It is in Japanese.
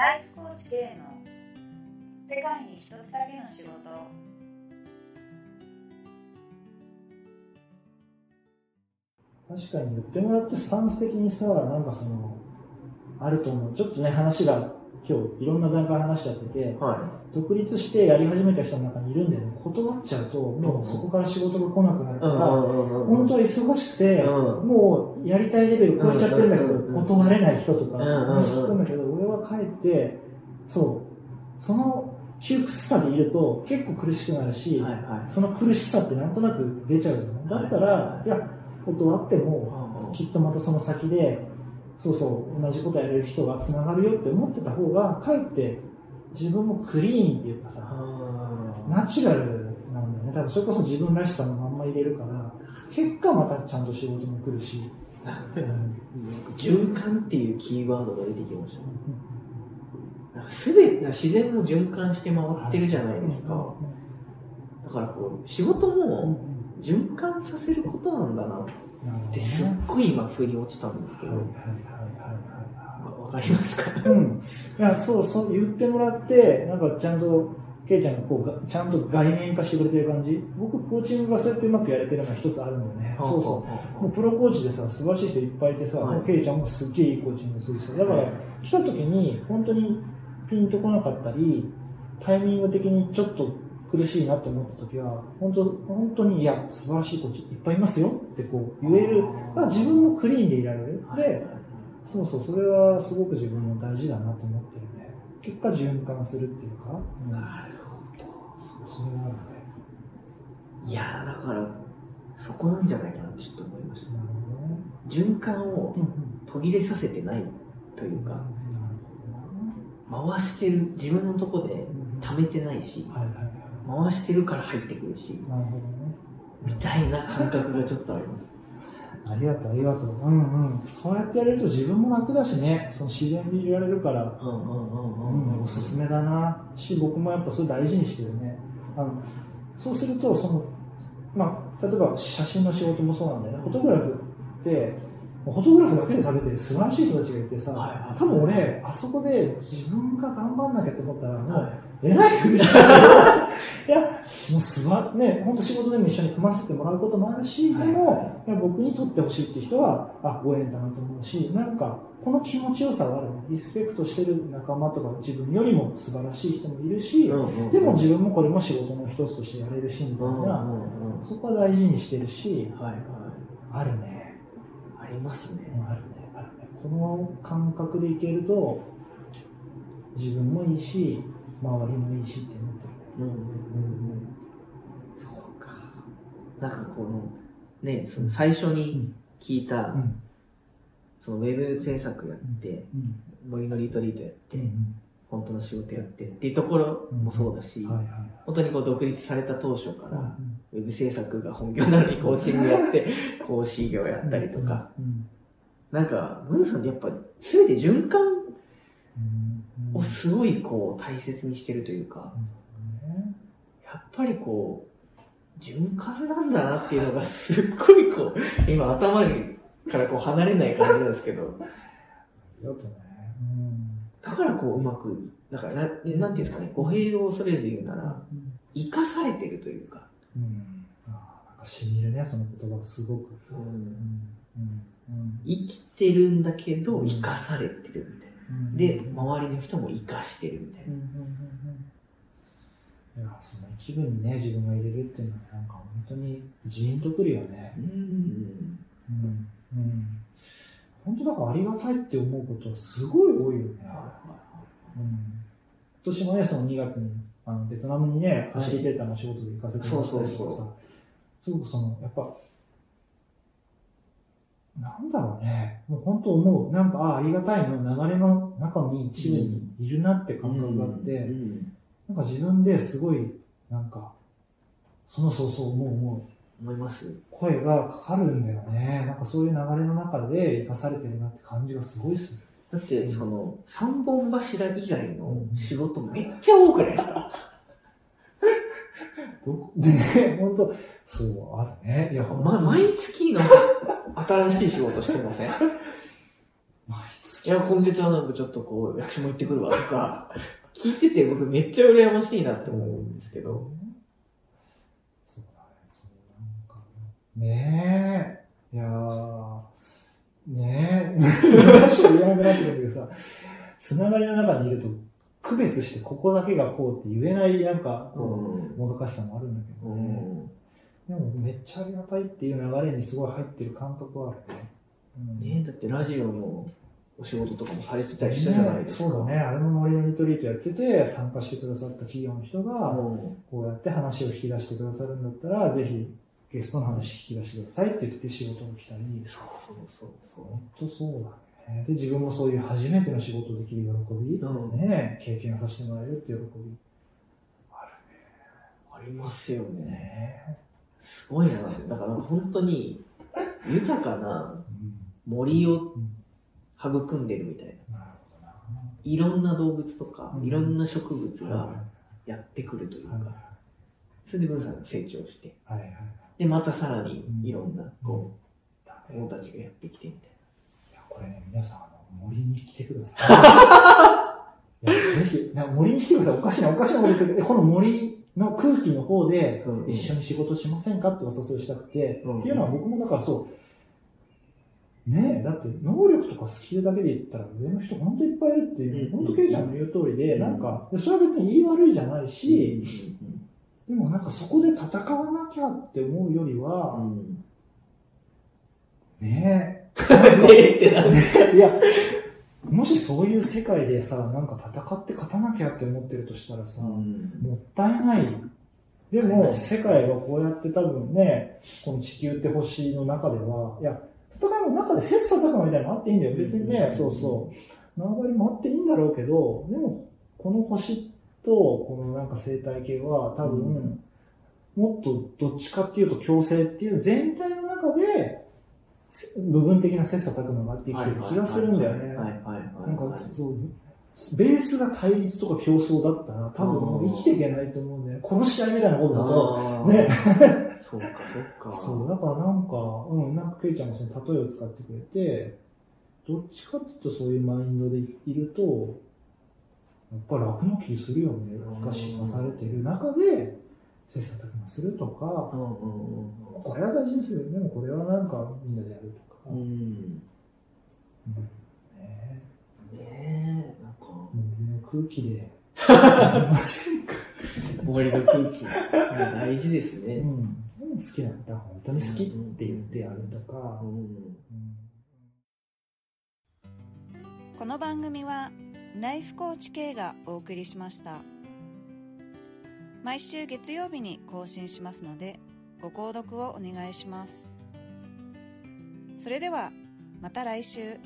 ライフコーチ系の世界に一つだけの仕事確かに言ってもらってスタンス的にさ、なんかその、あると思う。ちょっとね、話が今日いろんな段階話しちゃってて、は独立してやり始めた人の中にいるんだよね。断っちゃうと、もうそこから仕事が来なくなるい。から、ん本当は忙しくて、うん。もうやりたいレベル超えちゃってるんだけど、断れない人とか、話聞くんだけど、俺は帰って、そう、その窮屈さでいると結構苦しくなるし、はいはその苦しさってなんとなく出ちゃうじゃないだったら、いや、断っても、い。きっとまたその先で、そうそう、同じことやれる人がつながるよって思ってた方が、かえって自分もクリーンっていうかさ、ナチュラルなんだよね。多分それこそ自分らしさのまんま入れるから、結果またちゃんと仕事も来るし。なんか循環っていうキーワードが出てきました。なんかすべて、自然も循環して回ってるじゃないですか。だからこう、仕事も循環させることなんだなってすっね。ごい今腑に落ちたんですけど、わわかりますか？はい。うん。いや、そうそう、言ってもらって、なんかちゃんと、ケイちゃんがこうが、ちゃんと概念化してくれてる感じ。僕、コーチングがそうやってうまくやれてるのは一つあるんだよね。そうそう。もうプロコーチでさ、素晴らしい人いっぱいいてさ、はいケイちゃんもすっげえいいコーチングするしさ、だから来た時に本当にピンとこなかったり、タイミング的にちょっと苦しいなと思った時は、本当本当にいや、素晴らしいコーチいっぱいいますよってこう言える、まあ、自分もクリーンでいられる。で、そうそう、それはすごく自分も大事だなと思ってるね。結果循環するっていうか、うん、なるほど。そうそれはあるね。いやーだから、そこなんじゃないかなってちょっと思いました。なるほどね。循環をうんうん途切れさせてないというか、なるほどな回してる、自分のとこでうん溜めてないし、はいはいはい。回してるから入ってくるし、なるほどね。みたいな感覚がちょっとあります。ありがとう、ありがとう。うんうん。そうやってやれると自分も楽だしね、その自然でいられるから、うんうんうん、おすすめだな。し、僕もやっぱそれ大事にしてるね。あの、そうすると、その、まあ、例えば写真の仕事もそうなんだよね。フォトグラフって、フォトグラフだけで食べてる素晴らしい人たちがいてさ、はいはい多分俺、あそこで自分が頑張んなきゃと思ったら、もう、はえらい苦しい。いや、もうすば、ね、本当仕事でも一緒に組ませてもらうこともあるし、でも、いや僕にとってほしいって人は、あ、ご縁だなと思うし、なんか、この気持ちよさはあるね。リスペクトしてる仲間とか自分よりも素晴らしい人もいるし、いでも自分もこれも仕事の一つとしてやれるし、みたいな、そこは大事にしてるし、はいはい。あるね。ありますね。あるね。あるね。この感覚でいけると、自分もいいし、周りもいいしって。うんうんうんうん。そうか。なんかこの、ね、その最初に聞いた、うん。そのウェブ制作やって、うん。森のリトリートやって、うん。本当の仕事やってっていうところもそうだし、はいはい。本当にこう独立された当初から、うんウェブ制作が本業なのにコーチングやって、講師業やったりとか、うん。なんか、ムーさんってやっぱ、すべて循環うん。をすごいこう大切にしてるというか、ぱりこう、循環なんだなっていうのがすっごいこう、今頭からこう離れない感じなんですけど、ありがとうね。だからこううまく、だからな、なんていうんですかね、語弊を恐れず言うなら、うん。生かされてるというか、うん。あなんか染みるね、その言葉がすごく。うんうん。うん。生きてるんだけど生かされてるみたいな。うん。で、周りの人も生かしてるみたい。な。うん。いや、その一部にね、自分が入れるっていうのは、なんか本当にジーンとくるよね。うん。うん。うん。本当だからありがたいって思うことはすごい多いよね。うん。今年もね、その2月に、あの、ベトナムにね、はい走りテーターの仕事で行かせてもらったりとかさ、すごくその、やっぱ、なんだろうね、もう本当思う。なんか、ああ、ありがたいの流れの中に一部にいるなって感覚があって、うんなんか自分ですごい、なんか、そのそうそう思う思う。思います？声がかかるんだよね。なんかそういう流れの中で生かされてるなって感じがすごいする。だって、その、三本柱以外の仕事めっちゃ多くないですか？どこ？で、本当そう、あるね。いや、ま、毎月の新しい仕事してません？毎いや、今月はなんかちょっとこう、役所も行ってくるわとか、聞いてて僕めっちゃ羨ましいなって思うんですけど。そうだね、そうなんかねえ。いやー、ねえ。話を言えなくなってくるけどさ、つながりの中にいると、区別してここだけがこうって言えない、なんか、こう、もどかしさもあるんだけどね。でも、めっちゃありがたいっていう流れにすごい入ってる感覚はあるね。うんねだってラジオのお仕事とかもされてたりしたじゃないですか。ねそうだね。あれも森のリトリートやってて、参加してくださった企業の人が、うんこうやって話を引き出してくださるんだったら、ぜひゲストの話引き出してくださいって言って仕事が来たり、そうそうそうそう。本当そうだね。で、自分もそういう初めての仕事できる喜び、うんね、経験させてもらえるって喜び。ありますよね。ねすごいな。だから本当に豊かな森を育んでるみたいな。いろんな動物とか、うん。いろんな植物はがやってくるというか、それで文さんが成長して。で、またさらにいろんな、こだう、ね者たちがやってきてみたいいや、これね、皆さん、あの、森に来てください。いや、ぜひ、な森に来てください。おかしいな、おかしいなこと言ってるこの森の空気の方で一緒に仕事しませんかってお誘いしたくて、っていうのは僕もだからそう、ねえ、だって能力とかスキルだけで言ったら上の人本当いっぱいいるっていう、うん。本当ケイちゃん。の言う通りで、うん。なんか、でそれは別に言い悪いじゃないし、うん。でもなんかそこで戦わなきゃって思うよりうは、んうん。ねえ、ねえってなる。いや、もしそういう世界でさ、なんか戦って勝たなきゃって思ってるとしたらさ、もったいない。でも、世界はこうやって多分ね、この地球って星の中では、いや、戦いの中で切磋琢磨みたいなのあっていいんだよ。別にね、うんそうそう。縄張りもあっていいんだろうけど、でも、この星と、このなんか生態系は多分、うんもっとどっちかっていうと共生っていう全体の中で、せ部分的な切磋琢磨があって生きてる気がするんだよね。なんか、そう、ずベースが対立とか競争だったら、多分生きていけないと思うんだよね。殺し合いみたいなことだと。ね。そうかそうか。そう、だからなんか、うん、なんかケイちゃんもその例えを使ってくれて、どっちかっていうとそういうマインドでいると、やっぱ楽な気するよね。がし化されてる中で、切磋琢磨するとかう、んうんこれは大事にする。でもこれはなんかみんなでやるとか。うん。うん。うんねねえ、なんか、森の空気で、やりませんか森の空気、大事ですね。うん。好きなんだ。本当に好きって言ってやるとか。う。ん。うん。この番組はナイフコーチ系がお送りしました毎週月曜日に更新しますのでご購読をお願いしますそれではまた来週